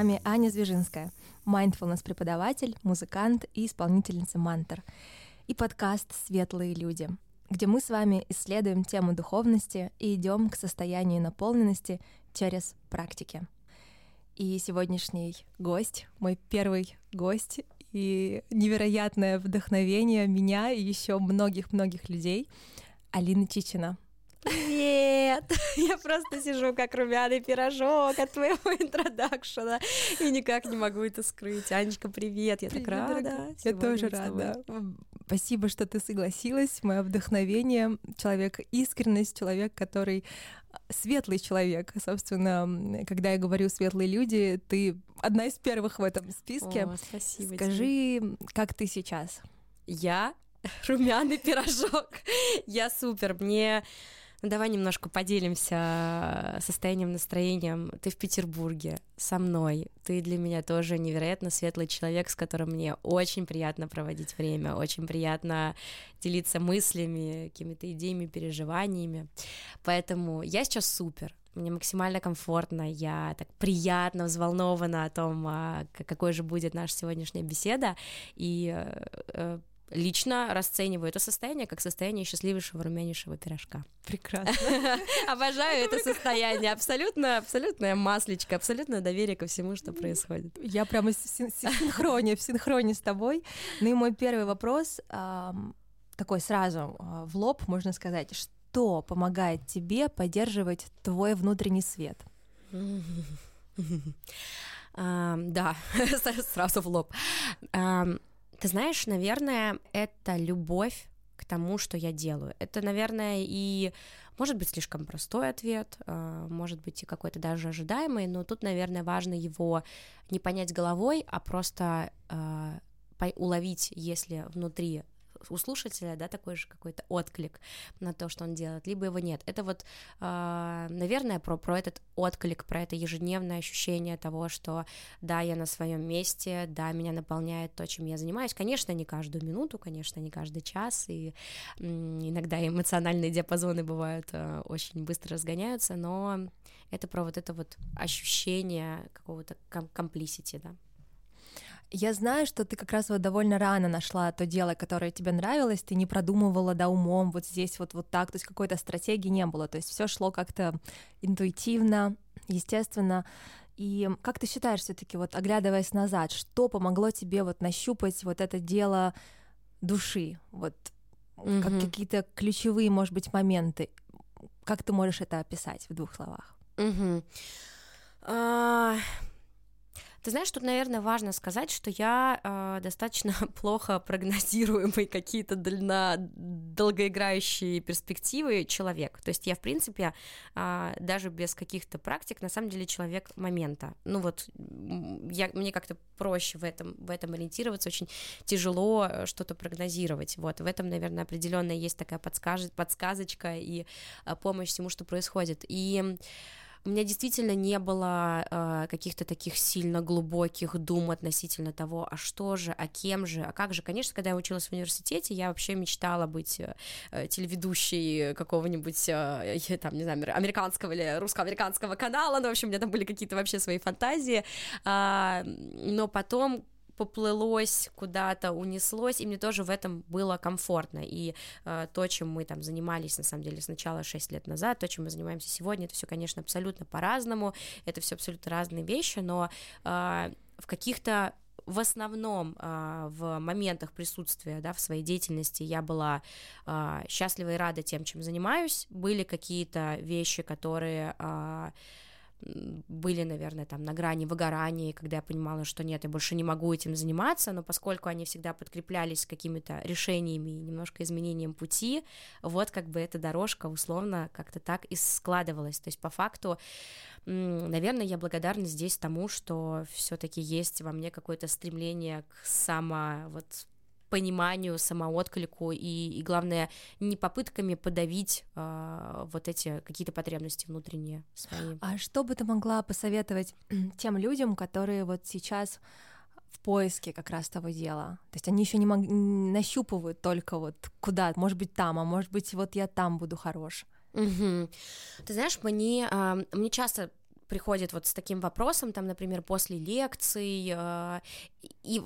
вами Аня Звежинская, mindfulness преподаватель, музыкант и исполнительница мантр. И подкаст «Светлые люди», где мы с вами исследуем тему духовности и идем к состоянию наполненности через практики. И сегодняшний гость, мой первый гость и невероятное вдохновение меня и еще многих-многих людей, Алина Чичина. Привет! Я просто сижу как румяный пирожок от твоего интродакшена и никак не могу это скрыть. Анечка, привет! Я привет, так рада. Я тоже рада. Спасибо, что ты согласилась. Мое вдохновение, человек искренность, человек, который светлый человек. Собственно, когда я говорю светлые люди, ты одна из первых в этом списке. О, спасибо. Скажи, тебе. как ты сейчас? Я румяный пирожок. Я супер. Мне ну, давай немножко поделимся состоянием, настроением. Ты в Петербурге со мной. Ты для меня тоже невероятно светлый человек, с которым мне очень приятно проводить время, очень приятно делиться мыслями, какими-то идеями, переживаниями. Поэтому я сейчас супер. Мне максимально комфортно, я так приятно взволнована о том, а, какой же будет наша сегодняшняя беседа, и э, э, лично расцениваю это состояние как состояние счастливейшего румянейшего пирожка. Прекрасно. Обожаю это состояние. Абсолютно, абсолютная маслечко, абсолютное доверие ко всему, что происходит. Я прямо в синхроне, в синхроне с тобой. Ну и мой первый вопрос такой сразу а, в лоб, можно сказать, что помогает тебе поддерживать твой внутренний свет? Да, сразу в лоб. Ты знаешь, наверное, это любовь к тому, что я делаю. Это, наверное, и может быть слишком простой ответ, а, может быть и какой-то даже ожидаемый, но тут, наверное, важно его не понять головой, а просто а, уловить, если внутри у слушателя, да, такой же какой-то отклик на то, что он делает, либо его нет. Это вот, э, наверное, про, про этот отклик, про это ежедневное ощущение того, что да, я на своем месте, да, меня наполняет то, чем я занимаюсь. Конечно, не каждую минуту, конечно, не каждый час, и иногда эмоциональные диапазоны бывают э, очень быстро разгоняются, но это про вот это вот ощущение какого-то комплисити, да. Я знаю, что ты как раз вот довольно рано нашла то дело, которое тебе нравилось, ты не продумывала да умом вот здесь вот вот так, то есть какой-то стратегии не было, то есть все шло как-то интуитивно, естественно. И как ты считаешь все-таки вот оглядываясь назад, что помогло тебе вот нащупать вот это дело души, вот mm-hmm. как какие-то ключевые, может быть, моменты? Как ты можешь это описать в двух словах? Mm-hmm. Uh... Ты знаешь, тут, наверное, важно сказать, что я э, достаточно плохо прогнозируемый какие-то на долгоиграющие перспективы человек. То есть я, в принципе, э, даже без каких-то практик, на самом деле, человек момента. Ну вот, я, мне как-то проще в этом, в этом ориентироваться, очень тяжело э, что-то прогнозировать. Вот, в этом, наверное, определенно есть такая подсказ... подсказочка и э, помощь всему, что происходит. И у меня действительно не было э, каких-то таких сильно глубоких дум относительно того, а что же, а кем же, а как же. Конечно, когда я училась в университете, я вообще мечтала быть э, телеведущей какого-нибудь, э, там, не знаю, американского или русско-американского канала, ну, в общем, у меня там были какие-то вообще свои фантазии, э, но потом поплылось куда-то, унеслось, и мне тоже в этом было комфортно. И э, то, чем мы там занимались, на самом деле, сначала 6 лет назад, то, чем мы занимаемся сегодня, это все, конечно, абсолютно по-разному, это все абсолютно разные вещи, но э, в каких-то в основном э, в моментах присутствия да, в своей деятельности я была э, счастлива и рада тем, чем занимаюсь. Были какие-то вещи, которые э, были, наверное, там на грани выгорания, когда я понимала, что нет, я больше не могу этим заниматься, но поскольку они всегда подкреплялись какими-то решениями и немножко изменением пути, вот как бы эта дорожка условно как-то так и складывалась. То есть по факту, наверное, я благодарна здесь тому, что все-таки есть во мне какое-то стремление к само вот пониманию, самоотклику и, и главное, не попытками подавить э, вот эти какие-то потребности внутренние свои. А что бы ты могла посоветовать тем людям, которые вот сейчас в поиске как раз того дела. То есть они еще не мог... нащупывают только вот куда, может быть там, а может быть вот я там буду хорош. Угу. Ты знаешь, мне, э, мне часто приходит вот с таким вопросом, там, например, после лекций, э, и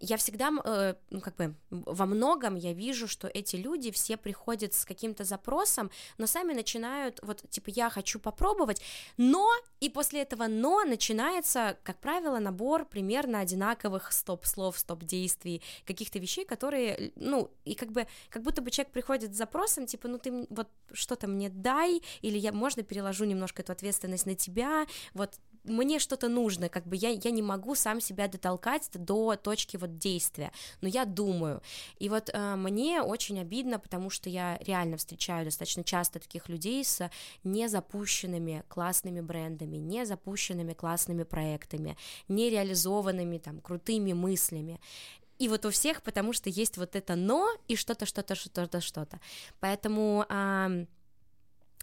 я всегда, э, ну, как бы, во многом я вижу, что эти люди все приходят с каким-то запросом, но сами начинают, вот, типа, я хочу попробовать, но, и после этого но начинается, как правило, набор примерно одинаковых стоп-слов, стоп-действий, каких-то вещей, которые, ну, и как бы, как будто бы человек приходит с запросом, типа, ну, ты вот что-то мне дай, или я, можно, переложу немножко эту ответственность на тебя, вот, мне что-то нужно, как бы я, я не могу сам себя дотолкать до точки вот действия, но я думаю. И вот э, мне очень обидно, потому что я реально встречаю достаточно часто таких людей с незапущенными классными брендами, незапущенными классными проектами, нереализованными там крутыми мыслями. И вот у всех, потому что есть вот это но и что-то, что-то, что-то, что-то. Поэтому э,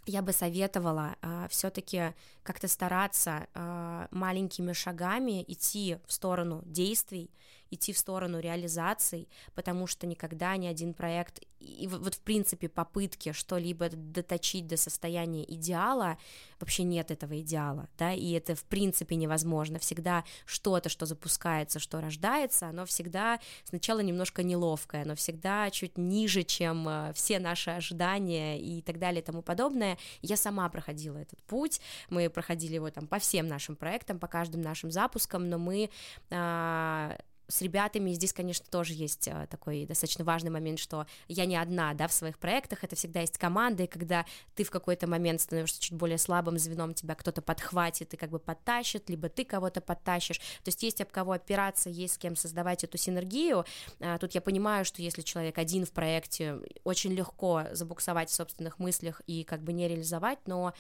я бы советовала э, все-таки как-то стараться э, маленькими шагами идти в сторону действий, идти в сторону реализаций, потому что никогда ни один проект, и вот в принципе попытки что-либо доточить до состояния идеала, вообще нет этого идеала, да, и это в принципе невозможно. Всегда что-то, что запускается, что рождается, оно всегда сначала немножко неловкое, оно всегда чуть ниже, чем э, все наши ожидания и так далее и тому подобное. Я сама проходила этот путь, мы проходили его там по всем нашим проектам, по каждым нашим запускам, но мы а, с ребятами здесь, конечно, тоже есть э, такой достаточно важный момент, что я не одна, да, в своих проектах, это всегда есть команда, и когда ты в какой-то момент становишься чуть более слабым звеном, тебя кто-то подхватит и как бы подтащит, либо ты кого-то подтащишь, то есть есть об кого опираться, есть с кем создавать эту синергию, а, тут я понимаю, что если человек один в проекте, очень легко забуксовать в собственных мыслях и как бы не реализовать, но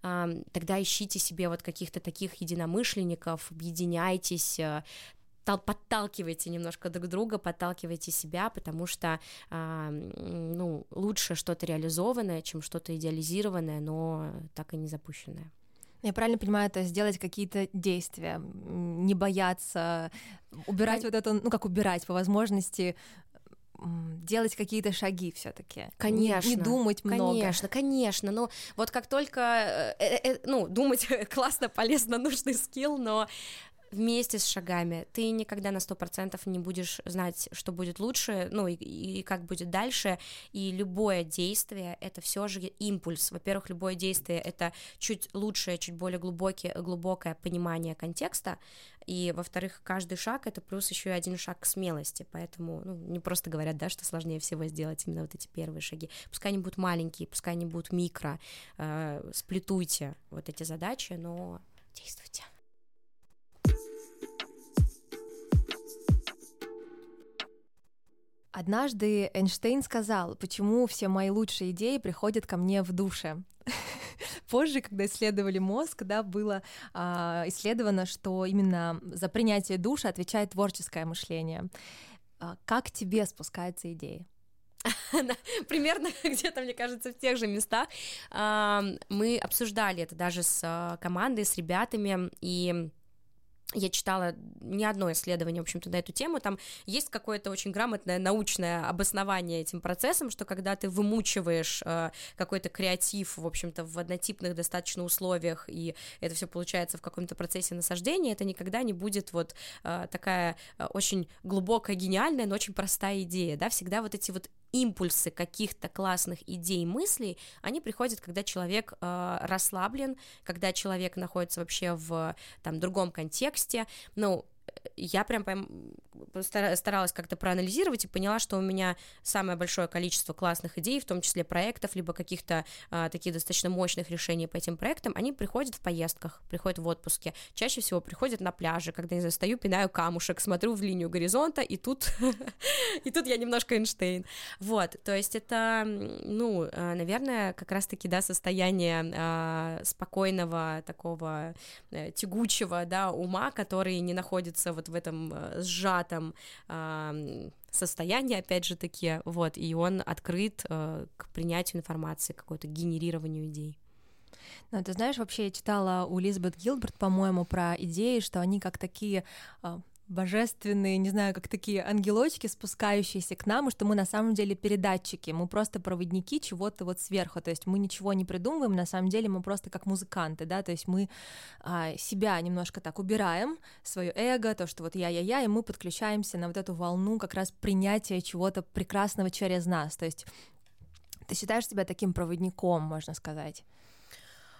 тогда ищите себе вот каких-то таких единомышленников, объединяйтесь, э, подталкивайте немножко друг друга, подталкивайте себя, потому что э, ну, лучше что-то реализованное, чем что-то идеализированное, но так и не запущенное. Я правильно понимаю, это сделать какие-то действия, не бояться, убирать Кон... вот это, ну как убирать по возможности, делать какие-то шаги все-таки. Конечно. Не, не думать много. Конечно, конечно. Но вот как только, э, э, э ну, думать классно, полезно, нужный скилл, но вместе с шагами. Ты никогда на сто процентов не будешь знать, что будет лучше, ну и, и как будет дальше. И любое действие это все же импульс. Во-первых, любое действие это чуть лучшее, чуть более глубокое, глубокое понимание контекста. И во-вторых, каждый шаг это плюс еще и один шаг к смелости. Поэтому ну, не просто говорят, да, что сложнее всего сделать именно вот эти первые шаги. Пускай они будут маленькие, пускай они будут микро. Э, сплетуйте вот эти задачи, но действуйте. Однажды Эйнштейн сказал, почему все мои лучшие идеи приходят ко мне в душе. Позже, когда исследовали мозг, да, было а, исследовано, что именно за принятие душа отвечает творческое мышление. А, как тебе спускаются идеи? примерно где-то, мне кажется, в тех же местах. Мы обсуждали это даже с а, командой, с ребятами, и я читала не одно исследование, в общем-то, на эту тему, там есть какое-то очень грамотное научное обоснование этим процессом, что когда ты вымучиваешь э, какой-то креатив, в общем-то, в однотипных достаточно условиях, и это все получается в каком-то процессе насаждения, это никогда не будет вот э, такая э, очень глубокая, гениальная, но очень простая идея, да, всегда вот эти вот импульсы каких-то классных идей, мыслей, они приходят, когда человек э, расслаблен, когда человек находится вообще в там другом контексте, ну, я прям старалась как-то проанализировать и поняла, что у меня самое большое количество классных идей, в том числе проектов, либо каких-то а, таких достаточно мощных решений по этим проектам, они приходят в поездках, приходят в отпуске. Чаще всего приходят на пляже, когда я застаю, пинаю камушек, смотрю в линию горизонта, и тут, и тут я немножко Эйнштейн. Вот, то есть это, ну, а, наверное, как раз-таки, да, состояние а, спокойного, такого а, тягучего, да, ума, который не находится вот в этом э, сжатом состоянии, опять же таки, вот, и он открыт э, к принятию информации, какой-то генерированию идей. Ну, ты знаешь, вообще я читала у Лизбет Гилберт, по-моему, про идеи, что они как такие э, божественные, не знаю, как такие ангелочки, спускающиеся к нам, и что мы на самом деле передатчики, мы просто проводники чего-то вот сверху, то есть мы ничего не придумываем, на самом деле мы просто как музыканты, да, то есть мы а, себя немножко так убираем, свое эго, то, что вот я-я-я, и мы подключаемся на вот эту волну как раз принятия чего-то прекрасного через нас, то есть ты считаешь себя таким проводником, можно сказать?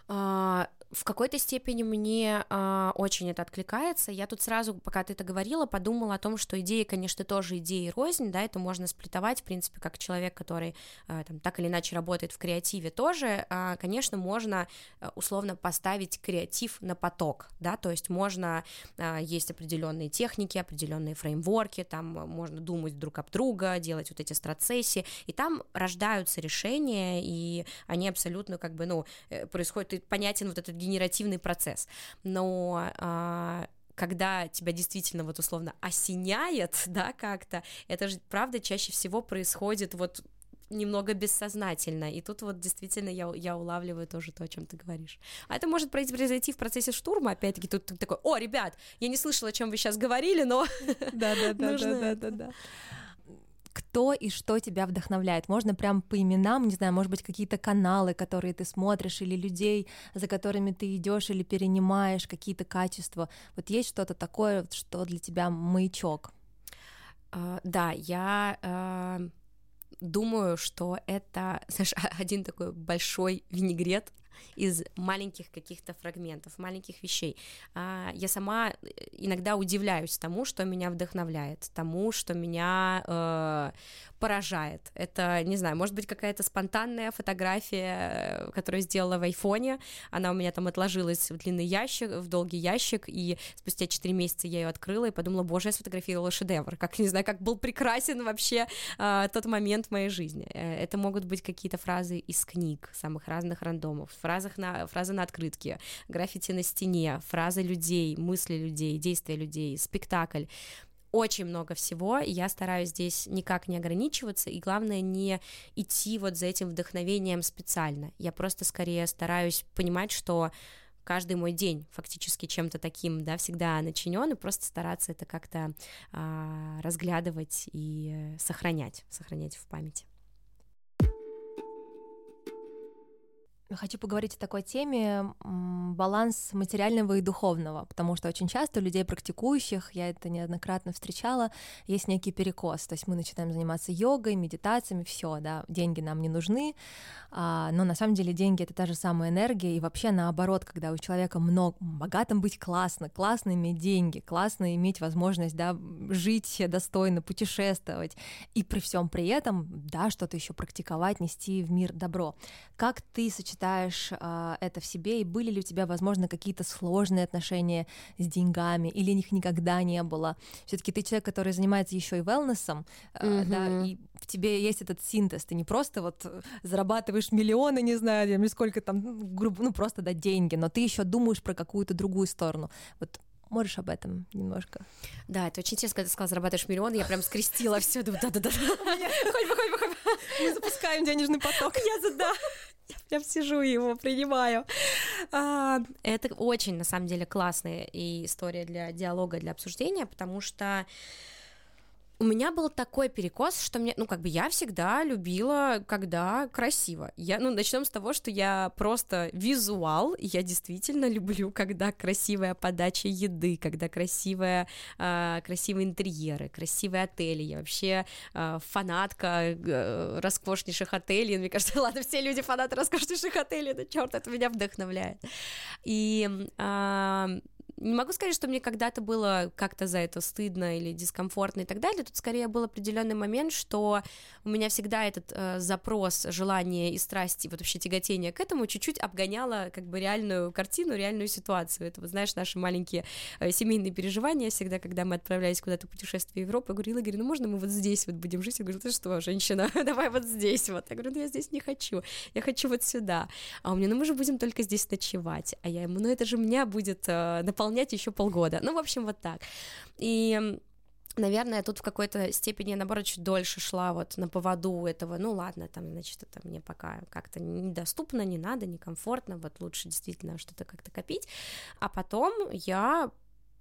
А, в какой-то степени мне э, очень это откликается. Я тут сразу, пока ты это говорила, подумала о том, что идеи, конечно, тоже идеи рознь, да, это можно сплитовать, в принципе, как человек, который э, там, так или иначе работает в креативе тоже, э, конечно, можно условно поставить креатив на поток, да, то есть можно, э, есть определенные техники, определенные фреймворки, там можно думать друг об друга, делать вот эти страцессии, и там рождаются решения, и они абсолютно как бы, ну, э, происходит, понятен вот этот генеративный процесс. Но а, когда тебя действительно вот условно осеняет, да, как-то, это же, правда, чаще всего происходит вот немного бессознательно, и тут вот действительно я, я улавливаю тоже то, о чем ты говоришь. А это может произойти в процессе штурма, опять-таки, тут ты такой, о, ребят, я не слышала, о чем вы сейчас говорили, но... Да-да-да-да-да-да кто и что тебя вдохновляет. Можно прям по именам, не знаю, может быть, какие-то каналы, которые ты смотришь, или людей, за которыми ты идешь или перенимаешь какие-то качества. Вот есть что-то такое, что для тебя маячок? Uh, да, я uh, думаю, что это, знаешь, один такой большой винегрет из маленьких каких-то фрагментов, маленьких вещей. А, я сама э, иногда удивляюсь тому, что меня вдохновляет, тому, что меня э, поражает. Это, не знаю, может быть, какая-то спонтанная фотография, э, которую сделала в айфоне, она у меня там отложилась в длинный ящик, в долгий ящик, и спустя 4 месяца я ее открыла и подумала, боже, я сфотографировала шедевр, как, не знаю, как был прекрасен вообще э, тот момент в моей жизни. Э, это могут быть какие-то фразы из книг, самых разных рандомов, фразах на, фразы на открытке, граффити на стене, фразы людей, мысли людей, действия людей, спектакль очень много всего, и я стараюсь здесь никак не ограничиваться, и главное не идти вот за этим вдохновением специально. Я просто скорее стараюсь понимать, что каждый мой день фактически чем-то таким, да, всегда начинен, и просто стараться это как-то а, разглядывать и сохранять, сохранять в памяти. Хочу поговорить о такой теме баланс материального и духовного, потому что очень часто у людей практикующих, я это неоднократно встречала, есть некий перекос, то есть мы начинаем заниматься йогой, медитациями, все, да, деньги нам не нужны, а, но на самом деле деньги это та же самая энергия, и вообще наоборот, когда у человека много, богатым быть классно, классно иметь деньги, классно иметь возможность, да, жить достойно, путешествовать, и при всем при этом, да, что-то еще практиковать, нести в мир добро. Как ты сочетаешь сочетаешь а, это в себе, и были ли у тебя, возможно, какие-то сложные отношения с деньгами, или их никогда не было? Все-таки ты человек, который занимается еще и wellness, mm-hmm. да, и в тебе есть этот синтез, ты не просто вот зарабатываешь миллионы, не знаю, или сколько там, ну, грубо, ну просто да, деньги, но ты еще думаешь про какую-то другую сторону. Вот Можешь об этом немножко? Да, это очень интересно, когда ты сказала, зарабатываешь миллион, я прям скрестила все, да-да-да. Хоть бы, хоть бы, хоть бы. Мы запускаем денежный поток. Я, да, я прям сижу его принимаю. А, это очень, на самом деле, классная и история для диалога, для обсуждения, потому что у меня был такой перекос, что мне, ну, как бы я всегда любила, когда красиво. Я, ну, начнем с того, что я просто визуал, я действительно люблю, когда красивая подача еды, когда красивая, э, красивые интерьеры, красивые отели. Я вообще э, фанатка э, роскошнейших отелей. Мне кажется, ладно, все люди фанаты роскошнейших отелей, но черт, это меня вдохновляет. И э, не могу сказать, что мне когда-то было как-то за это стыдно или дискомфортно и так далее. Тут скорее был определенный момент, что у меня всегда этот э, запрос, желание и страсти, вот вообще тяготение к этому чуть-чуть обгоняло как бы реальную картину, реальную ситуацию. Это, вот, знаешь, наши маленькие э, семейные переживания всегда, когда мы отправлялись куда-то в путешествие в Европу, я говорила, Игорь, ну можно мы вот здесь вот будем жить? Я говорю, ты что, женщина, давай вот здесь вот. Я говорю, ну я здесь не хочу, я хочу вот сюда. А у меня, ну мы же будем только здесь ночевать. А я ему, ну это же меня будет э, наполнять выполнять еще полгода. Ну, в общем, вот так. И наверное, тут в какой-то степени я, наоборот, чуть дольше шла вот на поводу этого, ну ладно, там, значит, это мне пока как-то недоступно, не надо, некомфортно, вот лучше действительно что-то как-то копить, а потом я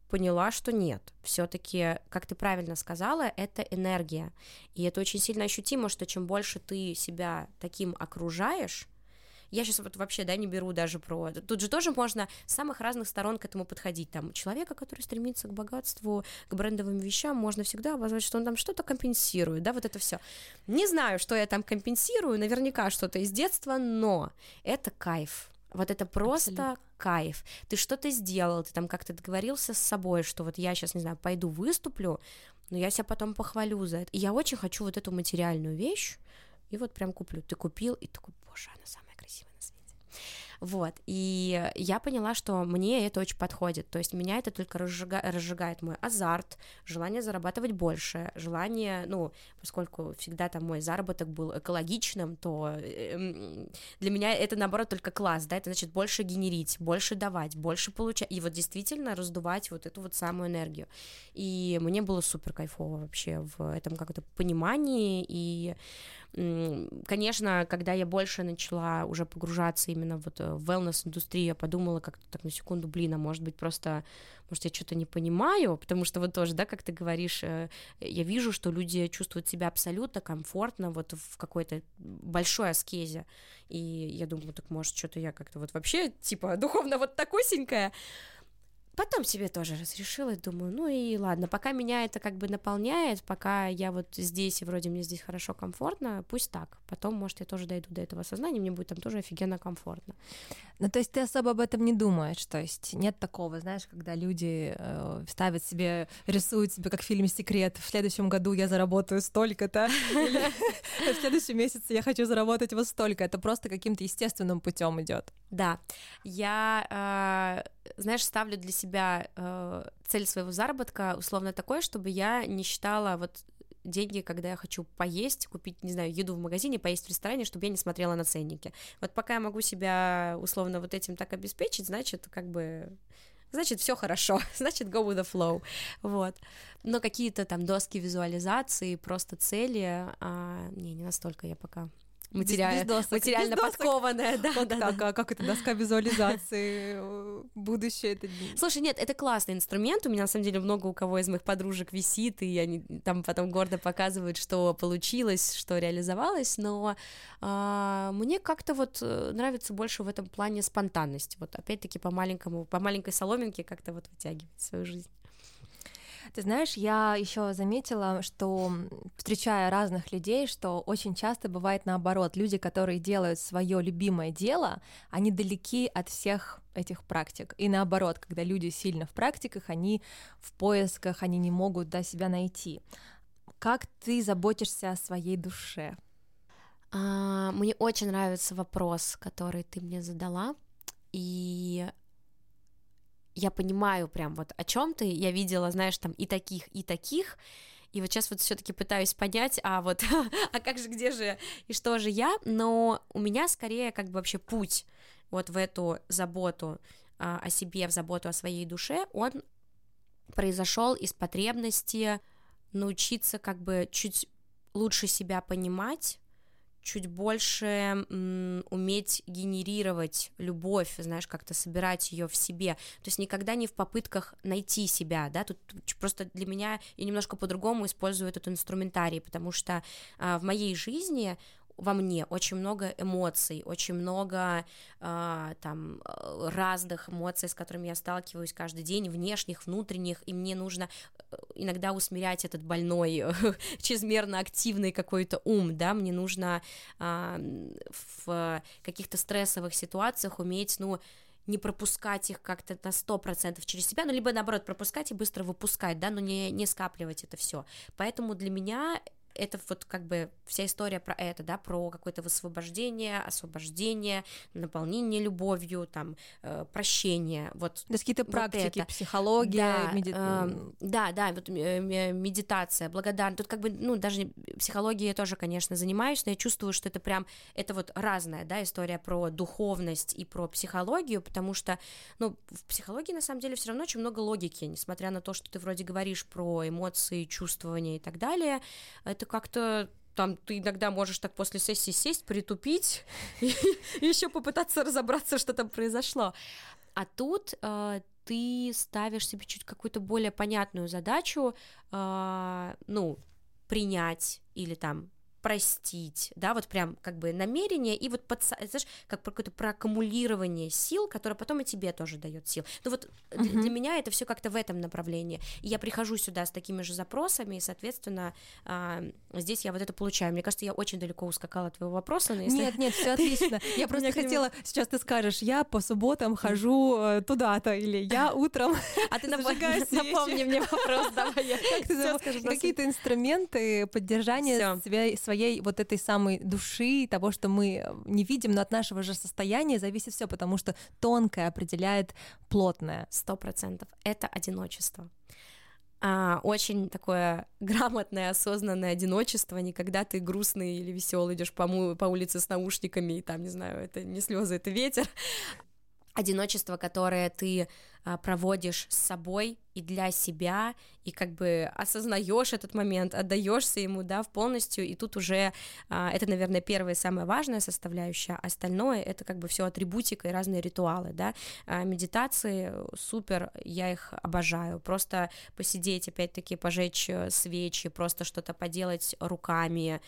поняла, что нет. Все-таки, как ты правильно сказала, это энергия. И это очень сильно ощутимо, что чем больше ты себя таким окружаешь, я сейчас вот вообще, да, не беру даже про... Тут же тоже можно с самых разных сторон к этому подходить. Там человека, который стремится к богатству, к брендовым вещам, можно всегда обозвать, что он там что-то компенсирует, да, вот это все. Не знаю, что я там компенсирую, наверняка что-то из детства, но это кайф. Вот это просто Абсолютно. кайф. Ты что-то сделал, ты там как-то договорился с собой, что вот я сейчас, не знаю, пойду выступлю, но я себя потом похвалю за это. И я очень хочу вот эту материальную вещь, и вот прям куплю. Ты купил, и такой, боже, она самая вот, и я поняла, что мне это очень подходит, то есть меня это только разжига... разжигает мой азарт, желание зарабатывать больше, желание, ну, поскольку всегда там мой заработок был экологичным, то эм, для меня это, наоборот, только класс, да, это значит больше генерить, больше давать, больше получать, и вот действительно раздувать вот эту вот самую энергию, и мне было супер кайфово вообще в этом как-то понимании, и Конечно, когда я больше начала уже погружаться именно вот э, в wellness-индустрию, я подумала как-то так на секунду, блин, а может быть просто, может, я что-то не понимаю, потому что вот тоже, да, как ты говоришь, э, я вижу, что люди чувствуют себя абсолютно комфортно вот в какой-то большой аскезе, и я думаю, так может, что-то я как-то вот вообще, типа, духовно вот такусенькая, Потом себе тоже разрешила, думаю, ну и ладно, пока меня это как бы наполняет, пока я вот здесь, и вроде мне здесь хорошо, комфортно, пусть так. Потом, может, я тоже дойду до этого сознания, мне будет там тоже офигенно комфортно. Ну, то есть ты особо об этом не думаешь, то есть нет такого, знаешь, когда люди э, ставят себе, рисуют себе, как в фильме «Секрет», в следующем году я заработаю столько-то, в следующем месяце я хочу заработать вот столько, это просто каким-то естественным путем идет. Да, я, э, знаешь, ставлю для себя э, цель своего заработка условно такой, чтобы я не считала вот деньги, когда я хочу поесть, купить, не знаю, еду в магазине, поесть в ресторане, чтобы я не смотрела на ценники. Вот пока я могу себя условно вот этим так обеспечить, значит, как бы значит, все хорошо, значит, go with the flow, вот. Но какие-то там доски визуализации, просто цели, а, не, не настолько я пока материально, без, без материально без подкованная, да, вот да, так, да. А как это доска визуализации, э, будущее это. Слушай, нет, это классный инструмент. У меня на самом деле много у кого из моих подружек висит, и они там потом гордо показывают, что получилось, что реализовалось. Но а, мне как-то вот э, нравится больше в этом плане спонтанность. Вот опять-таки по маленькому, по маленькой соломинке как-то вот вытягивать свою жизнь. Ты знаешь, я еще заметила, что встречая разных людей, что очень часто бывает наоборот, люди, которые делают свое любимое дело, они далеки от всех этих практик. И наоборот, когда люди сильно в практиках, они в поисках, они не могут да, себя найти. Как ты заботишься о своей душе? А, мне очень нравится вопрос, который ты мне задала. И я понимаю прям вот о чем ты, я видела, знаешь, там и таких, и таких, и вот сейчас вот все-таки пытаюсь понять, а вот, а как же, где же и что же я, но у меня скорее как бы вообще путь вот в эту заботу а, о себе, в заботу о своей душе, он произошел из потребности научиться как бы чуть лучше себя понимать, чуть больше м, уметь генерировать любовь, знаешь, как-то собирать ее в себе. То есть никогда не в попытках найти себя, да, тут просто для меня я немножко по-другому использую этот инструментарий, потому что а, в моей жизни во мне очень много эмоций, очень много э, там разных эмоций, с которыми я сталкиваюсь каждый день, внешних, внутренних, и мне нужно э, иногда усмирять этот больной, чрезмерно активный какой-то ум, да, мне нужно э, в каких-то стрессовых ситуациях уметь, ну, не пропускать их как-то на сто процентов через себя, ну, либо наоборот пропускать и быстро выпускать, да, но не, не скапливать это все. Поэтому для меня это вот как бы вся история про это, да, про какое-то высвобождение, освобождение, наполнение любовью, там, э, прощение, вот. То есть какие-то вот практики, это. психология, да, меди... э, да, да, вот медитация, благодарность, тут как бы, ну, даже психологией я тоже, конечно, занимаюсь, но я чувствую, что это прям, это вот разная, да, история про духовность и про психологию, потому что, ну, в психологии, на самом деле, все равно очень много логики, несмотря на то, что ты вроде говоришь про эмоции, чувствования и так далее, это это как-то там ты иногда можешь так после сессии сесть, притупить и еще попытаться разобраться, что там произошло. А тут э, ты ставишь себе чуть какую-то более понятную задачу, э, ну, принять или там простить, да, вот прям как бы намерение и вот, под, знаешь, как какое-то проаккумулирование сил, которое потом и тебе тоже дает сил. Ну вот uh-huh. для, меня это все как-то в этом направлении. И я прихожу сюда с такими же запросами, и, соответственно, а, здесь я вот это получаю. Мне кажется, я очень далеко ускакала от твоего вопроса. Но если... Нет, нет, все отлично. Я просто хотела, сейчас ты скажешь, я по субботам хожу э, туда-то, или я утром А ты напомни мне вопрос, давай. Какие-то инструменты поддержания своей своей вот этой самой души, того, что мы не видим, но от нашего же состояния зависит все, потому что тонкое определяет плотное. Сто процентов. Это одиночество. А, очень такое грамотное, осознанное одиночество, не когда ты грустный или веселый идешь по, по улице с наушниками, и там, не знаю, это не слезы, это ветер. Одиночество, которое ты проводишь с собой и для себя, и как бы осознаешь этот момент, отдаешься ему, да, в полностью, и тут уже а, это, наверное, первая самая важная составляющая, остальное это как бы все атрибутика и разные ритуалы, да, а, медитации супер, я их обожаю, просто посидеть, опять-таки, пожечь э, свечи, просто что-то поделать руками,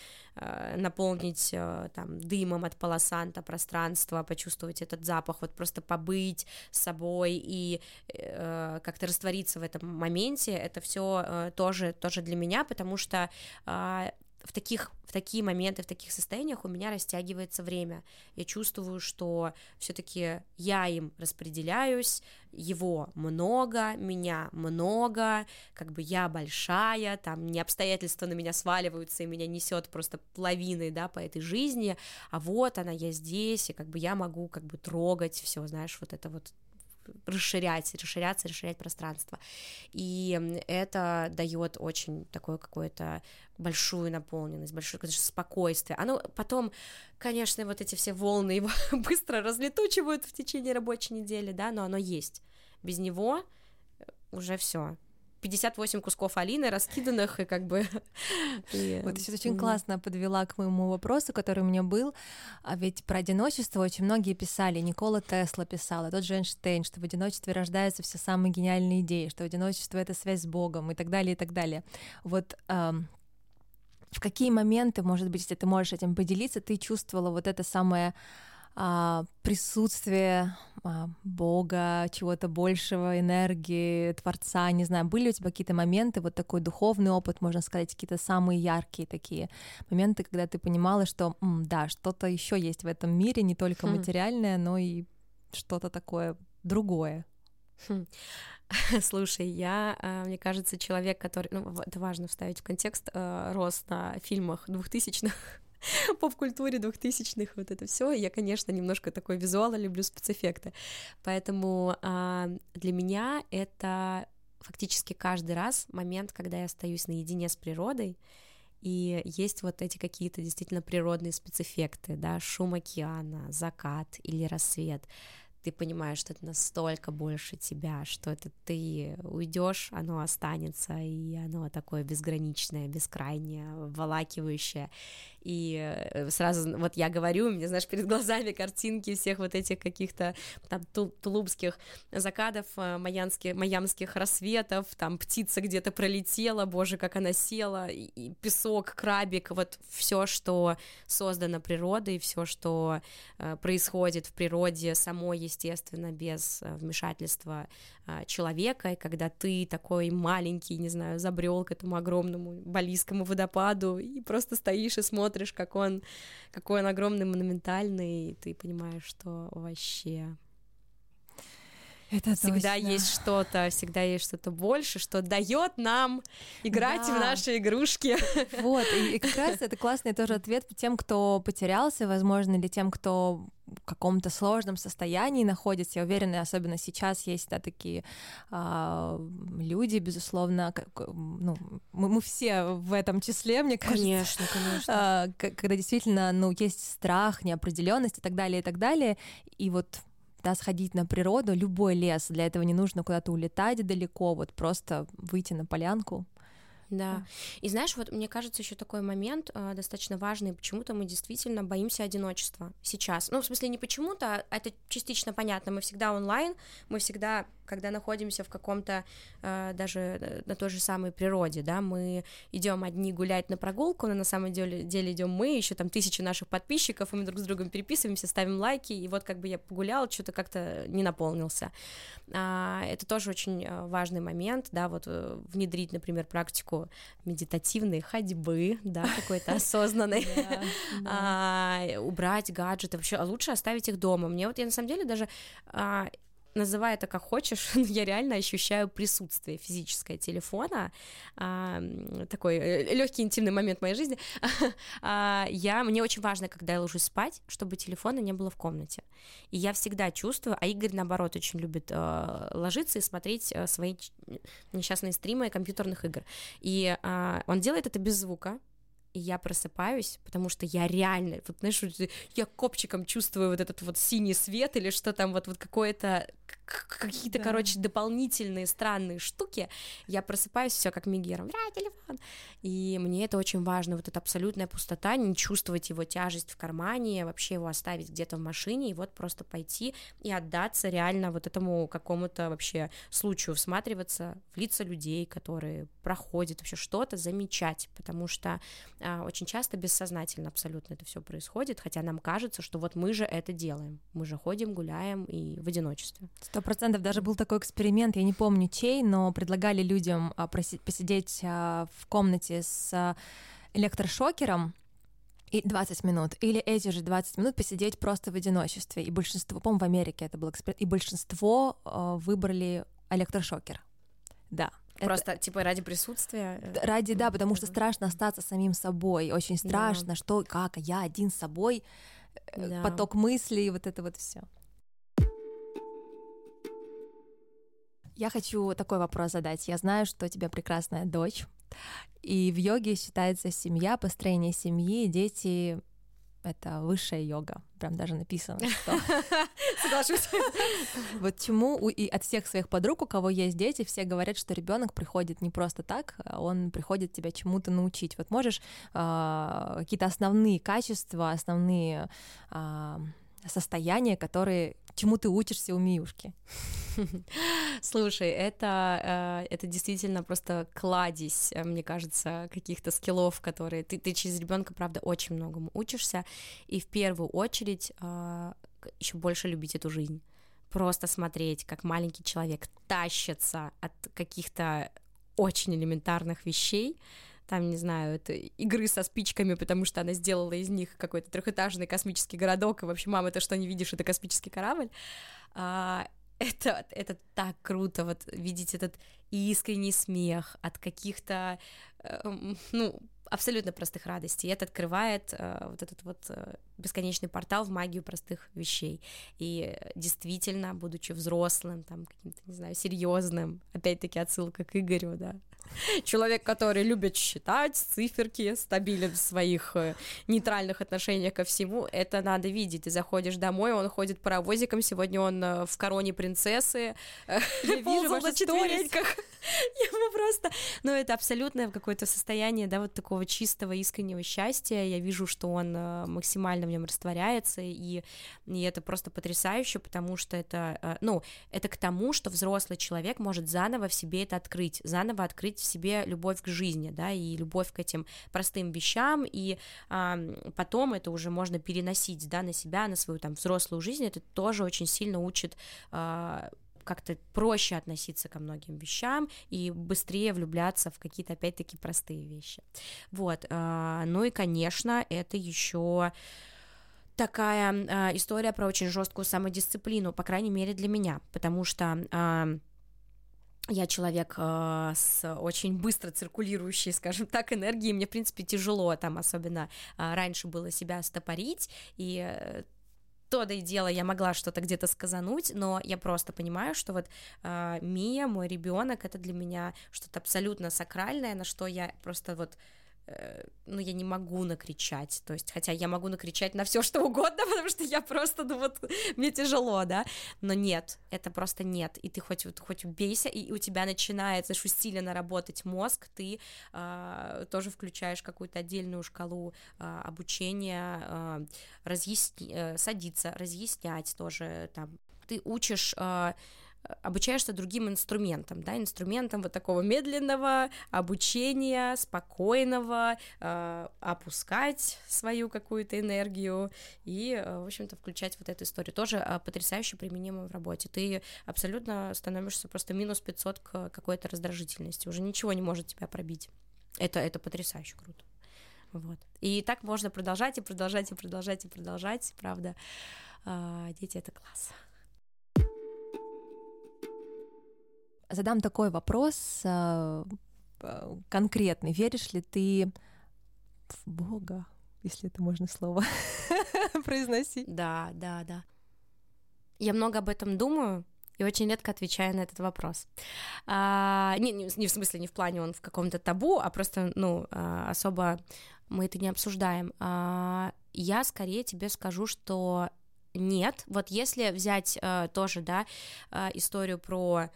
наполнить э, там дымом от полосанта пространство, почувствовать этот запах, вот просто побыть с собой и э, как-то раствориться в этом моменте, это все э, тоже, тоже для меня, потому что э, в таких в такие моменты, в таких состояниях у меня растягивается время. Я чувствую, что все-таки я им распределяюсь, его много, меня много, как бы я большая, там не обстоятельства на меня сваливаются и меня несет просто лавиной, да, по этой жизни, а вот она, я здесь, и как бы я могу как бы трогать все, знаешь, вот это вот расширять, расширяться, расширять пространство. И это дает очень такое какое-то большую наполненность, большое конечно, спокойствие. Оно потом, конечно, вот эти все волны его быстро разлетучивают в течение рабочей недели, да, но оно есть. Без него уже все 58 кусков Алины раскиданных, и как бы... Вот сейчас очень классно подвела к моему вопросу, который у меня был. А ведь про одиночество очень многие писали. Никола Тесла писал, и тот же Эйнштейн, что в одиночестве рождаются все самые гениальные идеи, что одиночество — это связь с Богом и так далее, и так далее. Вот в какие моменты, может быть, если ты можешь этим поделиться, ты чувствовала вот это самое а, присутствие а, Бога, чего-то большего, энергии, Творца, не знаю, были у тебя какие-то моменты, вот такой духовный опыт, можно сказать, какие-то самые яркие такие моменты, когда ты понимала, что м, да, что-то еще есть в этом мире, не только хм. материальное, но и что-то такое другое. Хм. Слушай, я, а, мне кажется, человек, который, ну, это важно вставить в контекст, э, рос на фильмах двухтысячных, поп-культуре двухтысячных, вот это все. Я, конечно, немножко такой визуал, люблю спецэффекты. Поэтому а, для меня это фактически каждый раз момент, когда я остаюсь наедине с природой, и есть вот эти какие-то действительно природные спецэффекты, да, шум океана, закат или рассвет, ты понимаешь, что это настолько больше тебя, что это ты уйдешь, оно останется, и оно такое безграничное, бескрайнее, волакивающее. И э, сразу вот я говорю, у меня, знаешь, перед глазами картинки всех вот этих каких-то там тулубских закадов, э, майянских, майамских рассветов, там птица где-то пролетела, боже, как она села, и песок, крабик, вот все, что создано природой, все, что э, происходит в природе самой, естественно, без вмешательства человека, и когда ты такой маленький, не знаю, забрел к этому огромному балийскому водопаду и просто стоишь и смотришь смотришь, как он, какой он огромный, монументальный, и ты понимаешь, что вообще это всегда точно. есть что-то, всегда есть что-то больше, что дает нам играть да. в наши игрушки. Вот, и, и как раз это классный тоже ответ тем, кто потерялся, возможно, или тем, кто в каком-то сложном состоянии находится. Я уверена, особенно сейчас есть да, такие а, люди, безусловно, как, ну, мы, мы все в этом числе, мне кажется. Конечно, конечно. А, когда действительно, ну, есть страх, неопределенность и так далее, и так далее. И вот да, сходить на природу, любой лес, для этого не нужно куда-то улетать далеко, вот просто выйти на полянку. Да. И знаешь, вот мне кажется, еще такой момент э, достаточно важный. Почему-то мы действительно боимся одиночества сейчас. Ну, в смысле, не почему-то, а это частично понятно. Мы всегда онлайн, мы всегда когда находимся в каком-то э, даже э, на той же самой природе, да, мы идем одни гулять на прогулку, но на самом деле, деле идем мы, еще там тысячи наших подписчиков, и мы друг с другом переписываемся, ставим лайки, и вот как бы я погулял, что-то как-то не наполнился. А, это тоже очень э, важный момент, да, вот э, внедрить, например, практику медитативной ходьбы, да, какой-то осознанной, а, убрать гаджеты, вообще, а лучше оставить их дома. Мне вот я на самом деле даже а, называй это как хочешь, я реально ощущаю присутствие физическое телефона, а, такой э, легкий интимный момент моей жизни. а, я, мне очень важно, когда я ложусь спать, чтобы телефона не было в комнате. И я всегда чувствую, а Игорь, наоборот, очень любит э, ложиться и смотреть э, свои несчастные стримы компьютерных игр. И э, он делает это без звука, и я просыпаюсь, потому что я реально, вот знаешь, я копчиком чувствую вот этот вот синий свет или что там вот, вот какое-то какие-то, да. короче, дополнительные странные штуки, я просыпаюсь все как Мигером, бля, телефон, и мне это очень важно, вот эта абсолютная пустота, не чувствовать его тяжесть в кармане, вообще его оставить где-то в машине, и вот просто пойти и отдаться реально вот этому какому-то вообще случаю, всматриваться в лица людей, которые проходят, вообще что-то замечать, потому что а, очень часто бессознательно абсолютно это все происходит, хотя нам кажется, что вот мы же это делаем, мы же ходим, гуляем и в одиночестве. Сто процентов. Даже был такой эксперимент, я не помню чей, но предлагали людям а, посидеть а, в комнате с а, электрошокером, и 20 минут, или эти же 20 минут посидеть просто в одиночестве. И большинство, по-моему, в Америке это был эксперимент, и большинство э, выбрали электрошокер. Да. Просто, это... типа, ради присутствия? Э, ради, да, потому что страшно остаться самим собой. Очень страшно, да. что, как, я один с собой, э, да. поток мыслей, вот это вот все. Я хочу такой вопрос задать. Я знаю, что у тебя прекрасная дочь, и в йоге считается семья, построение семьи, дети это высшая йога. Прям даже написано, что... Соглашусь. Вот чему и от всех своих подруг, у кого есть дети, все говорят, что ребенок приходит не просто так, а он приходит тебя чему-то научить. Вот можешь э, какие-то основные качества, основные э, состояния, которые чему ты учишься у Миюшки? Слушай, это, э, это действительно просто кладезь, э, мне кажется, каких-то скиллов, которые ты, ты через ребенка, правда, очень многому учишься, и в первую очередь э, еще больше любить эту жизнь. Просто смотреть, как маленький человек тащится от каких-то очень элементарных вещей, там, не знаю, это игры со спичками, потому что она сделала из них какой-то трехэтажный космический городок, и вообще, мама, ты что не видишь, это космический корабль. А, это, это так круто, вот видеть этот искренний смех от каких-то, э, ну, абсолютно простых радостей. Это открывает э, вот этот вот э, бесконечный портал в магию простых вещей. И действительно, будучи взрослым, там, каким-то, не знаю, серьезным, опять-таки отсылка к Игорю, да, человек, который любит считать циферки, стабилен в своих э, нейтральных отношениях ко всему, это надо видеть. Ты заходишь домой, он ходит паровозиком, сегодня он э, в короне принцессы, э, Я вижу на четвереньках. Ему просто... Ну, это абсолютное какое-то состояние, да, вот такого чистого, искреннего счастья. Я вижу, что он максимально в нем растворяется, и, и это просто потрясающе, потому что это, ну, это к тому, что взрослый человек может заново в себе это открыть, заново открыть в себе любовь к жизни, да, и любовь к этим простым вещам, и а, потом это уже можно переносить, да, на себя, на свою там взрослую жизнь, это тоже очень сильно учит а, как-то проще относиться ко многим вещам и быстрее влюбляться в какие-то, опять-таки, простые вещи. Вот, а, ну и, конечно, это еще такая а, история про очень жесткую самодисциплину, по крайней мере для меня, потому что я человек э, с очень быстро циркулирующей, скажем так, энергией, мне, в принципе, тяжело там, особенно э, раньше было себя стопорить, и э, то да и дело, я могла что-то где-то сказануть, но я просто понимаю, что вот э, Мия, мой ребенок, это для меня что-то абсолютно сакральное, на что я просто вот ну, я не могу накричать, то есть, хотя я могу накричать на все что угодно, потому что я просто, ну, вот, мне тяжело, да, но нет, это просто нет, и ты хоть, вот, хоть убейся, и у тебя начинает, знаешь, усиленно работать мозг, ты э, тоже включаешь какую-то отдельную шкалу э, обучения, э, разъясни, э, садиться, разъяснять тоже, там, ты учишь... Э, обучаешься другим инструментам, да, инструментам вот такого медленного обучения, спокойного, э, опускать свою какую-то энергию и, э, в общем-то, включать вот эту историю. Тоже э, потрясающе применимо в работе. Ты абсолютно становишься просто минус 500 к какой-то раздражительности, уже ничего не может тебя пробить. Это, это потрясающе круто. Вот. И так можно продолжать и продолжать и продолжать и продолжать, правда. Э, дети — это класс. Задам такой вопрос э, конкретный. Веришь ли ты в Бога, если это можно слово произносить? Да, да, да. Я много об этом думаю, и очень редко отвечаю на этот вопрос. А, не, не, не в смысле, не в плане он в каком-то табу, а просто, ну, а, особо мы это не обсуждаем. А, я скорее тебе скажу, что нет. Вот если взять а, тоже, да, а, историю про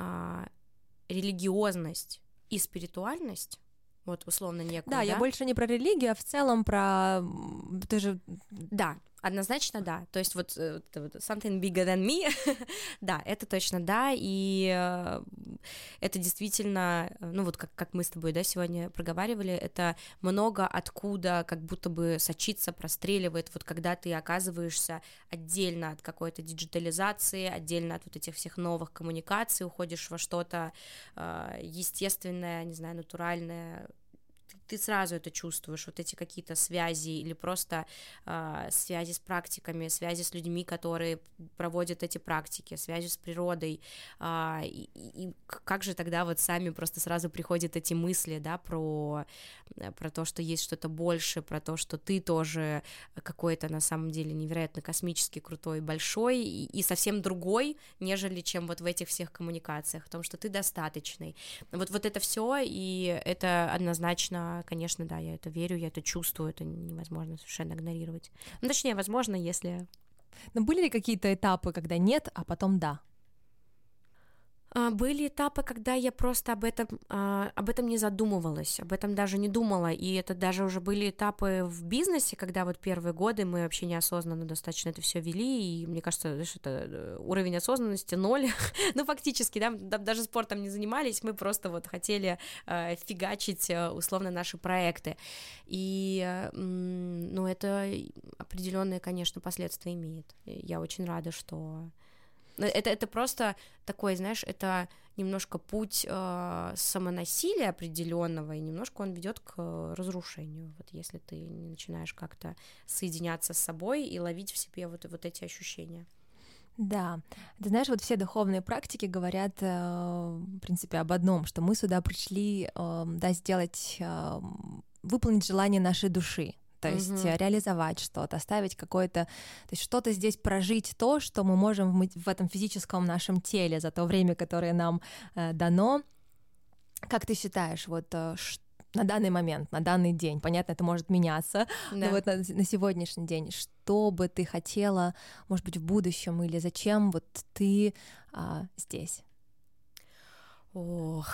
а, религиозность и спиритуальность, вот условно некую, да, да, я больше не про религию, а в целом про... Ты же... Да, Однозначно да, то есть вот, э, something bigger than me, да, это точно да, и э, это действительно, ну вот как, как мы с тобой, да, сегодня проговаривали, это много откуда как будто бы сочится, простреливает, вот когда ты оказываешься отдельно от какой-то диджитализации, отдельно от вот этих всех новых коммуникаций, уходишь во что-то э, естественное, не знаю, натуральное, ты сразу это чувствуешь, вот эти какие-то связи или просто э, связи с практиками, связи с людьми, которые проводят эти практики, связи с природой, э, и, и как же тогда вот сами просто сразу приходят эти мысли, да, про, про то, что есть что-то больше, про то, что ты тоже какой-то на самом деле невероятно космический, крутой, большой и, и совсем другой, нежели чем вот в этих всех коммуникациях, о том, что ты достаточный. Вот, вот это все, и это однозначно конечно, да, я это верю, я это чувствую, это невозможно совершенно игнорировать. Ну, точнее, возможно, если... Но были ли какие-то этапы, когда нет, а потом да? А, были этапы, когда я просто об этом, а, об этом не задумывалась, об этом даже не думала, и это даже уже были этапы в бизнесе, когда вот первые годы мы вообще неосознанно достаточно это все вели, и мне кажется, знаешь, это э, уровень осознанности ноль, ну фактически, да, даже спортом не занимались, мы просто вот хотели э, фигачить э, условно наши проекты, и, ну, это определенные, конечно, последствия имеет. Я очень рада, что это, это просто такой, знаешь, это немножко путь э, самонасилия определенного, и немножко он ведет к разрушению. Вот если ты не начинаешь как-то соединяться с собой и ловить в себе вот, вот эти ощущения. Да, ты знаешь, вот все духовные практики говорят, э, в принципе, об одном, что мы сюда пришли, э, да, сделать, э, выполнить желание нашей души, то есть угу. реализовать что-то, оставить какое-то, то есть что-то здесь прожить то, что мы можем в, в этом физическом нашем теле за то время, которое нам э, дано. Как ты считаешь, вот э, на данный момент, на данный день, понятно, это может меняться, да. но вот на, на сегодняшний день, что бы ты хотела, может быть, в будущем или зачем вот ты э, здесь? Ох,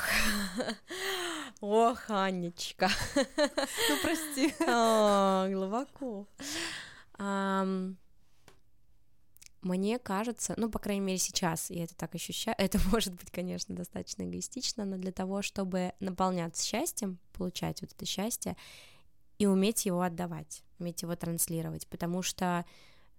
ох, Анечка. Ну, прости. А, глубоко. Мне кажется, ну, по крайней мере, сейчас я это так ощущаю, это может быть, конечно, достаточно эгоистично, но для того, чтобы наполняться счастьем, получать вот это счастье и уметь его отдавать, уметь его транслировать, потому что,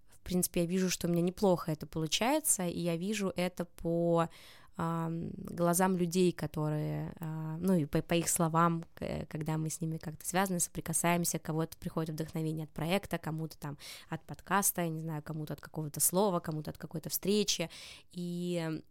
в принципе, я вижу, что у меня неплохо это получается, и я вижу это по глазам людей, которые, а, ну и по, по их словам, когда мы с ними как-то связаны, соприкасаемся, кого-то приходит вдохновение от проекта, кому-то там от подкаста, я не знаю, кому-то от какого-то слова, кому-то от какой-то встречи, и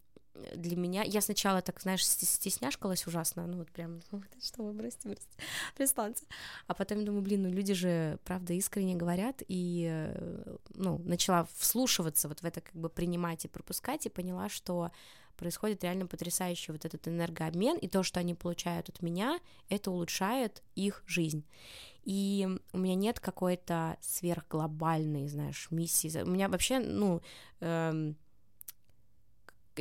для меня, я сначала так, знаешь, стесняшкалась ужасно, ну вот прям, ну, что вы, бросьте, бросьте, пристаньте. А потом думаю, блин, ну люди же, правда, искренне говорят, и, э, ну, начала вслушиваться вот в это, как бы принимать и пропускать, и поняла, что происходит реально потрясающий вот этот энергообмен, и то, что они получают от меня, это улучшает их жизнь. И у меня нет какой-то сверхглобальной, знаешь, миссии. У меня вообще, ну, эм,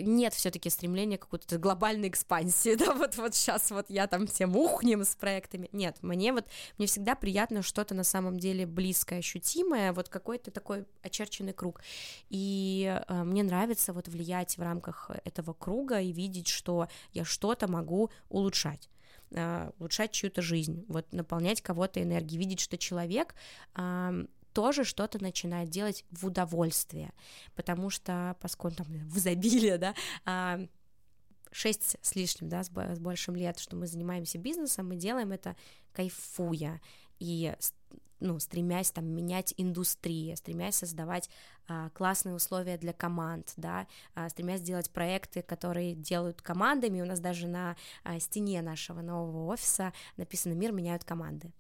нет все-таки стремления какой-то глобальной экспансии, да, вот, вот сейчас вот я там всем ухнем с проектами. Нет, мне вот, мне всегда приятно что-то на самом деле близкое, ощутимое, вот какой-то такой очерченный круг. И э, мне нравится вот влиять в рамках этого круга и видеть, что я что-то могу улучшать э, улучшать чью-то жизнь, вот наполнять кого-то энергией, видеть, что человек тоже что-то начинает делать в удовольствие, потому что, поскольку там в изобилии, да, а, шесть с лишним, да, с большим лет, что мы занимаемся бизнесом, мы делаем это кайфуя и ну, стремясь там менять индустрии, стремясь создавать а, классные условия для команд, да, а, стремясь делать проекты, которые делают командами. У нас даже на а, стене нашего нового офиса написано «Мир меняют команды».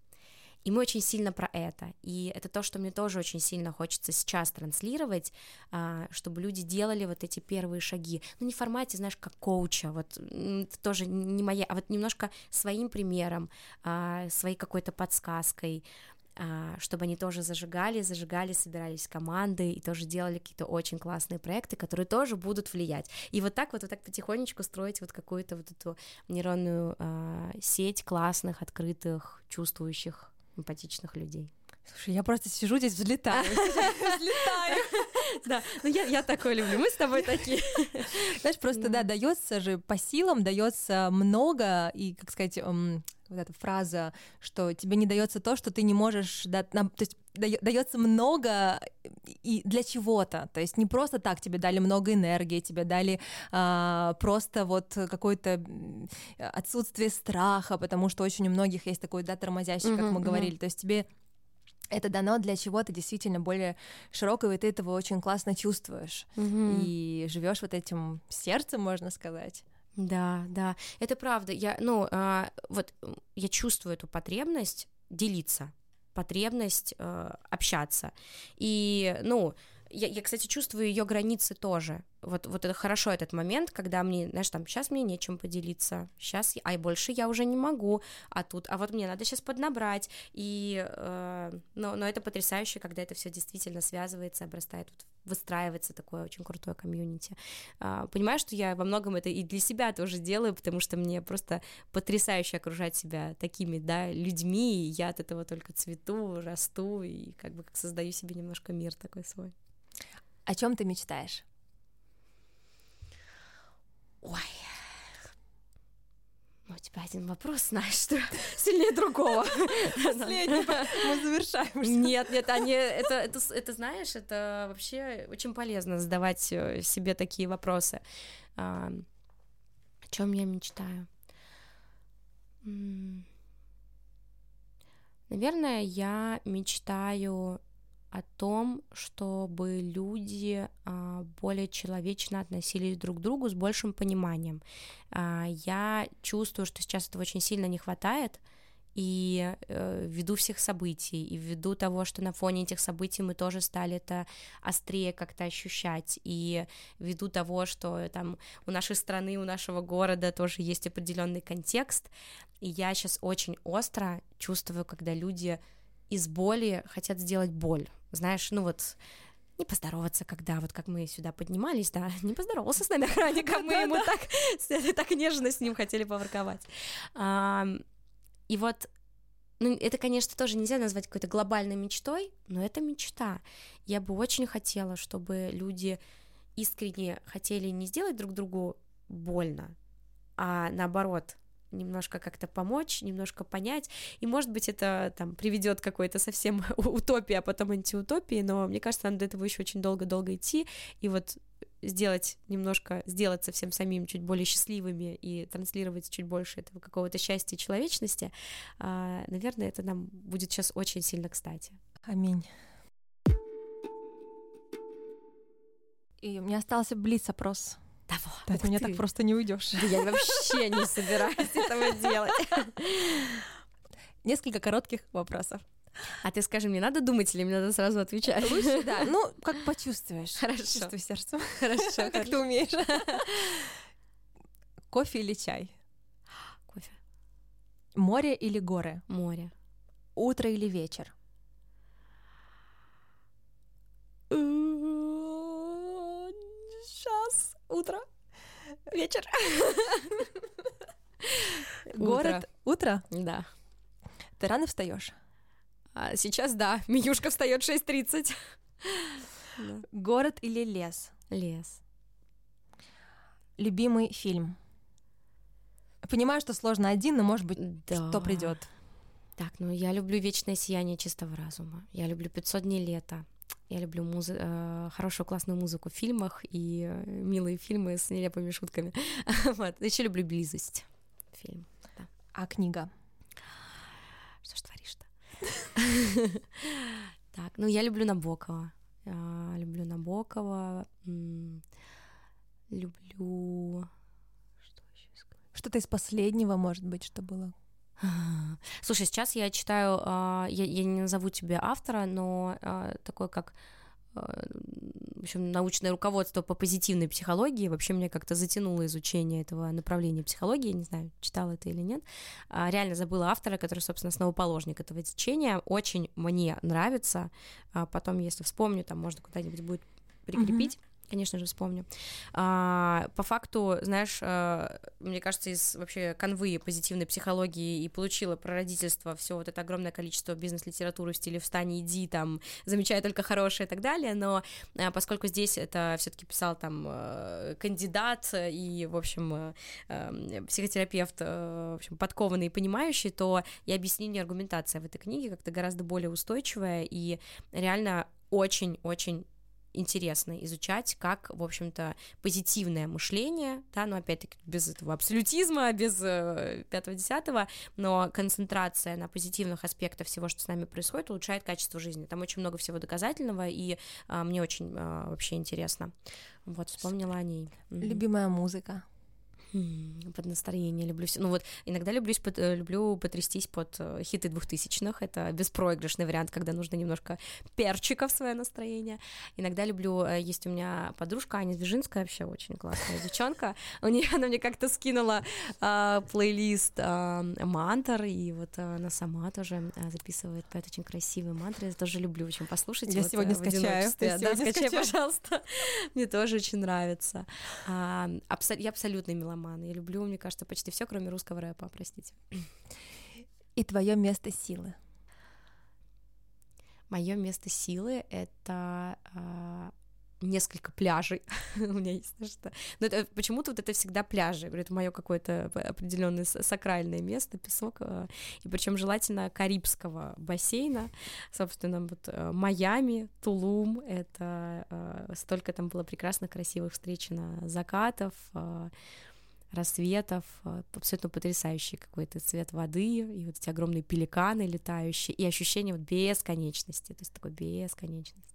И мы очень сильно про это. И это то, что мне тоже очень сильно хочется сейчас транслировать, а, чтобы люди делали вот эти первые шаги. Ну, не в формате, знаешь, как коуча, вот тоже не моя, а вот немножко своим примером, а, своей какой-то подсказкой, а, чтобы они тоже зажигали, зажигали, собирались команды и тоже делали какие-то очень классные проекты, которые тоже будут влиять. И вот так вот, вот так потихонечку строить вот какую-то вот эту нейронную сеть классных, открытых, чувствующих эмпатичных людей. Слушай, я просто сижу здесь, взлетаю. Взлетаю. Да, ну я, я такое люблю, мы с тобой такие. Знаешь, просто, да, дается же по силам, дается много, и, как сказать, вот эта фраза, что тебе не дается то, что ты не можешь, да, нам, то есть дается много и для чего-то, то есть не просто так тебе дали много энергии, тебе дали а, просто вот какое-то отсутствие страха, потому что очень у многих есть такой, да, тормозящий, как мы говорили, то есть тебе это дано для чего-то действительно более широкого, и ты этого очень классно чувствуешь. Mm-hmm. И живешь вот этим сердцем, можно сказать. Да, да, это правда. Я, ну, а, вот я чувствую эту потребность делиться, потребность э, общаться. И, ну, я, я, кстати, чувствую ее границы тоже. Вот, вот это хорошо этот момент, когда мне, знаешь, там, сейчас мне нечем поделиться, сейчас, а больше я уже не могу, а тут, а вот мне надо сейчас поднабрать, и, э, но, но это потрясающе, когда это все действительно связывается, обрастает, вот, выстраивается такое очень крутое комьюнити. А, понимаю, что я во многом это и для себя тоже делаю, потому что мне просто потрясающе окружать себя такими, да, людьми, и я от этого только цвету, расту, и как бы создаю себе немножко мир такой свой. О чем ты мечтаешь? Ой. Ну, у тебя один вопрос, знаешь, что сильнее другого. Последний, мы завершаем. Нет, нет, они, это, это, это, знаешь, это вообще очень полезно задавать э, себе такие вопросы. А, о чем я мечтаю? Наверное, я мечтаю о том, чтобы люди а, более человечно относились друг к другу с большим пониманием. А, я чувствую, что сейчас этого очень сильно не хватает, и э, ввиду всех событий, и ввиду того, что на фоне этих событий мы тоже стали это острее как-то ощущать, и ввиду того, что там у нашей страны, у нашего города тоже есть определенный контекст, и я сейчас очень остро чувствую, когда люди из боли хотят сделать боль. Знаешь, ну вот не поздороваться, когда вот как мы сюда поднимались, да, не поздоровался с нами охранник, а мы ему так, так нежно с ним хотели поворковать. И вот ну, это, конечно, тоже нельзя назвать какой-то глобальной мечтой, но это мечта. Я бы очень хотела, чтобы люди искренне хотели не сделать друг другу больно, а наоборот немножко как-то помочь, немножко понять, и, может быть, это там приведет какой-то совсем утопии, а потом антиутопии, но мне кажется, нам до этого еще очень долго-долго идти, и вот сделать немножко, сделать совсем самим чуть более счастливыми и транслировать чуть больше этого какого-то счастья и человечности, а, наверное, это нам будет сейчас очень сильно кстати. Аминь. И у меня остался блиц-опрос. Того. Да, от меня ты. так просто не уйдешь. Да я вообще не собираюсь этого делать. Несколько коротких вопросов. А ты скажи, мне надо думать или мне надо сразу отвечать? Лучше, да. Ну, как почувствуешь. Хорошо. Чувствуй сердцем. Хорошо. Как ты умеешь. Кофе или чай? Кофе. Море или горы? Море. Утро или вечер? Сейчас утро. Вечер. Город. Утро? Да. Ты рано встаешь? А сейчас да. Миюшка встает 6.30. Да. Город или лес? Лес. Любимый фильм? Понимаю, что сложно один, но может быть, да. что придет. Так, ну я люблю вечное сияние чистого разума. Я люблю 500 дней лета. Я люблю музы- э, хорошую классную музыку в фильмах и э, милые фильмы с нелепыми шутками. вот. Еще люблю близость. Фильм. Да. А книга? Что ж творишь-то? так, ну я люблю Набокова. Я люблю Набокова. Люблю... Что еще сказать? Что-то из последнего, может быть, что было Слушай, сейчас я читаю, а, я, я не назову тебе автора, но а, такое как а, в общем, научное руководство по позитивной психологии. Вообще меня как-то затянуло изучение этого направления психологии. Не знаю, читала это или нет. Реально забыла автора, который, собственно, основоположник этого течения. Очень мне нравится. Потом, если вспомню, там можно куда-нибудь будет прикрепить. Mm-hmm. Конечно же, вспомню. А, по факту, знаешь, а, мне кажется, из вообще конвы позитивной психологии и получила про родительство все вот это огромное количество бизнес-литературы в стиле «Встань, иди», там, замечай только хорошее и так далее, но а, поскольку здесь это все таки писал там а, кандидат и, в общем, а, психотерапевт, а, в общем, подкованный и понимающий, то и объяснение, аргументация в этой книге как-то гораздо более устойчивая и реально очень-очень интересно изучать, как, в общем-то, позитивное мышление, да, но опять-таки без этого абсолютизма, без э, пятого-десятого, но концентрация на позитивных аспектах всего, что с нами происходит, улучшает качество жизни. Там очень много всего доказательного, и а, мне очень а, вообще интересно. Вот, вспомнила о ней. Любимая музыка? Под настроение люблю все. Ну вот иногда люблю, э, люблю потрястись под э, хиты двухтысячных. Это беспроигрышный вариант, когда нужно немножко перчика в свое настроение. Иногда люблю, э, есть у меня подружка Аня Движинская, вообще очень классная девчонка. У нее она мне как-то скинула а, плейлист а, мантр, и вот она сама тоже записывает, поет очень красивые мантры. Я тоже люблю очень послушать. Я вот, сегодня скачаю. Да, сегодня скачай, скачаю. пожалуйста. Мне тоже очень нравится. А, абсо- я абсолютный меломан романы. Я люблю, мне кажется, почти все, кроме русского рэпа, простите. И твое место силы. Мое место силы это э, несколько пляжей. У меня есть что. Но это, почему-то вот это всегда пляжи. Это мое какое-то определенное сакральное место, песок. Э, и причем желательно Карибского бассейна. Собственно, вот э, Майами, Тулум. Это э, столько там было прекрасно красивых встречено закатов. Э, рассветов, э, абсолютно потрясающий какой-то цвет воды, и вот эти огромные пеликаны летающие, и ощущение вот бесконечности, то есть такой бесконечность.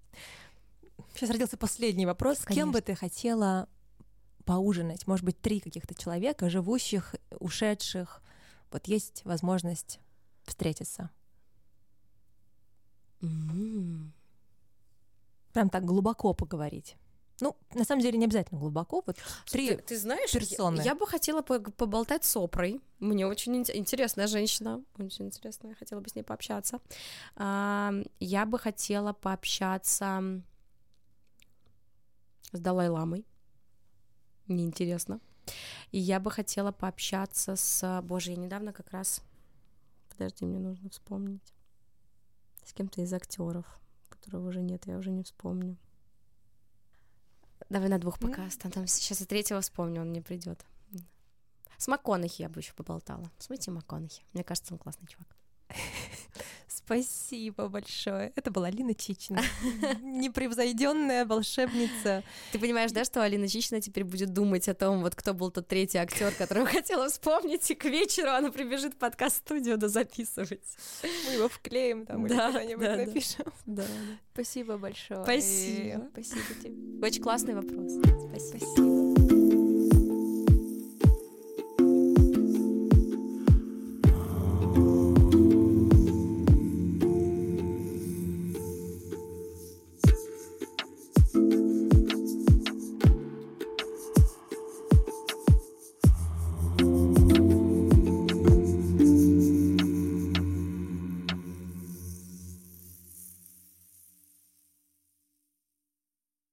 Сейчас родился последний вопрос. Конечно. С кем бы ты хотела поужинать? Может быть, три каких-то человека, живущих, ушедших. Вот есть возможность встретиться. Mm-hmm. Прям так глубоко поговорить. Ну, на самом деле, не обязательно глубоко. Вот три ты, ты знаешь, персоны. Я, я бы хотела поболтать с Опрой. Мне очень ин- интересная женщина. Очень интересная. Я хотела бы с ней пообщаться. А, я бы хотела пообщаться с Далай-ламой. Мне интересно. И я бы хотела пообщаться с... Боже, я недавно как раз... Подожди, мне нужно вспомнить. С кем-то из актеров, которого уже нет, я уже не вспомню. Давай на двух пока останем. Сейчас и третьего вспомню, он не придет. С МакКонахи я бы еще поболтала. С Мэтью МакКонахи. Мне кажется, он классный чувак. Спасибо большое. Это была Алина Чичина. Непревзойденная волшебница. Ты понимаешь, да, что Алина Чичина теперь будет думать о том, вот кто был тот третий актер, которого хотела вспомнить, и к вечеру она прибежит в подкаст-студию да записывать. Мы его вклеим там да, или куда-нибудь да, напишем. Да. Спасибо большое. Спасибо. Спасибо тебе. Очень классный вопрос. Спасибо. Спасибо.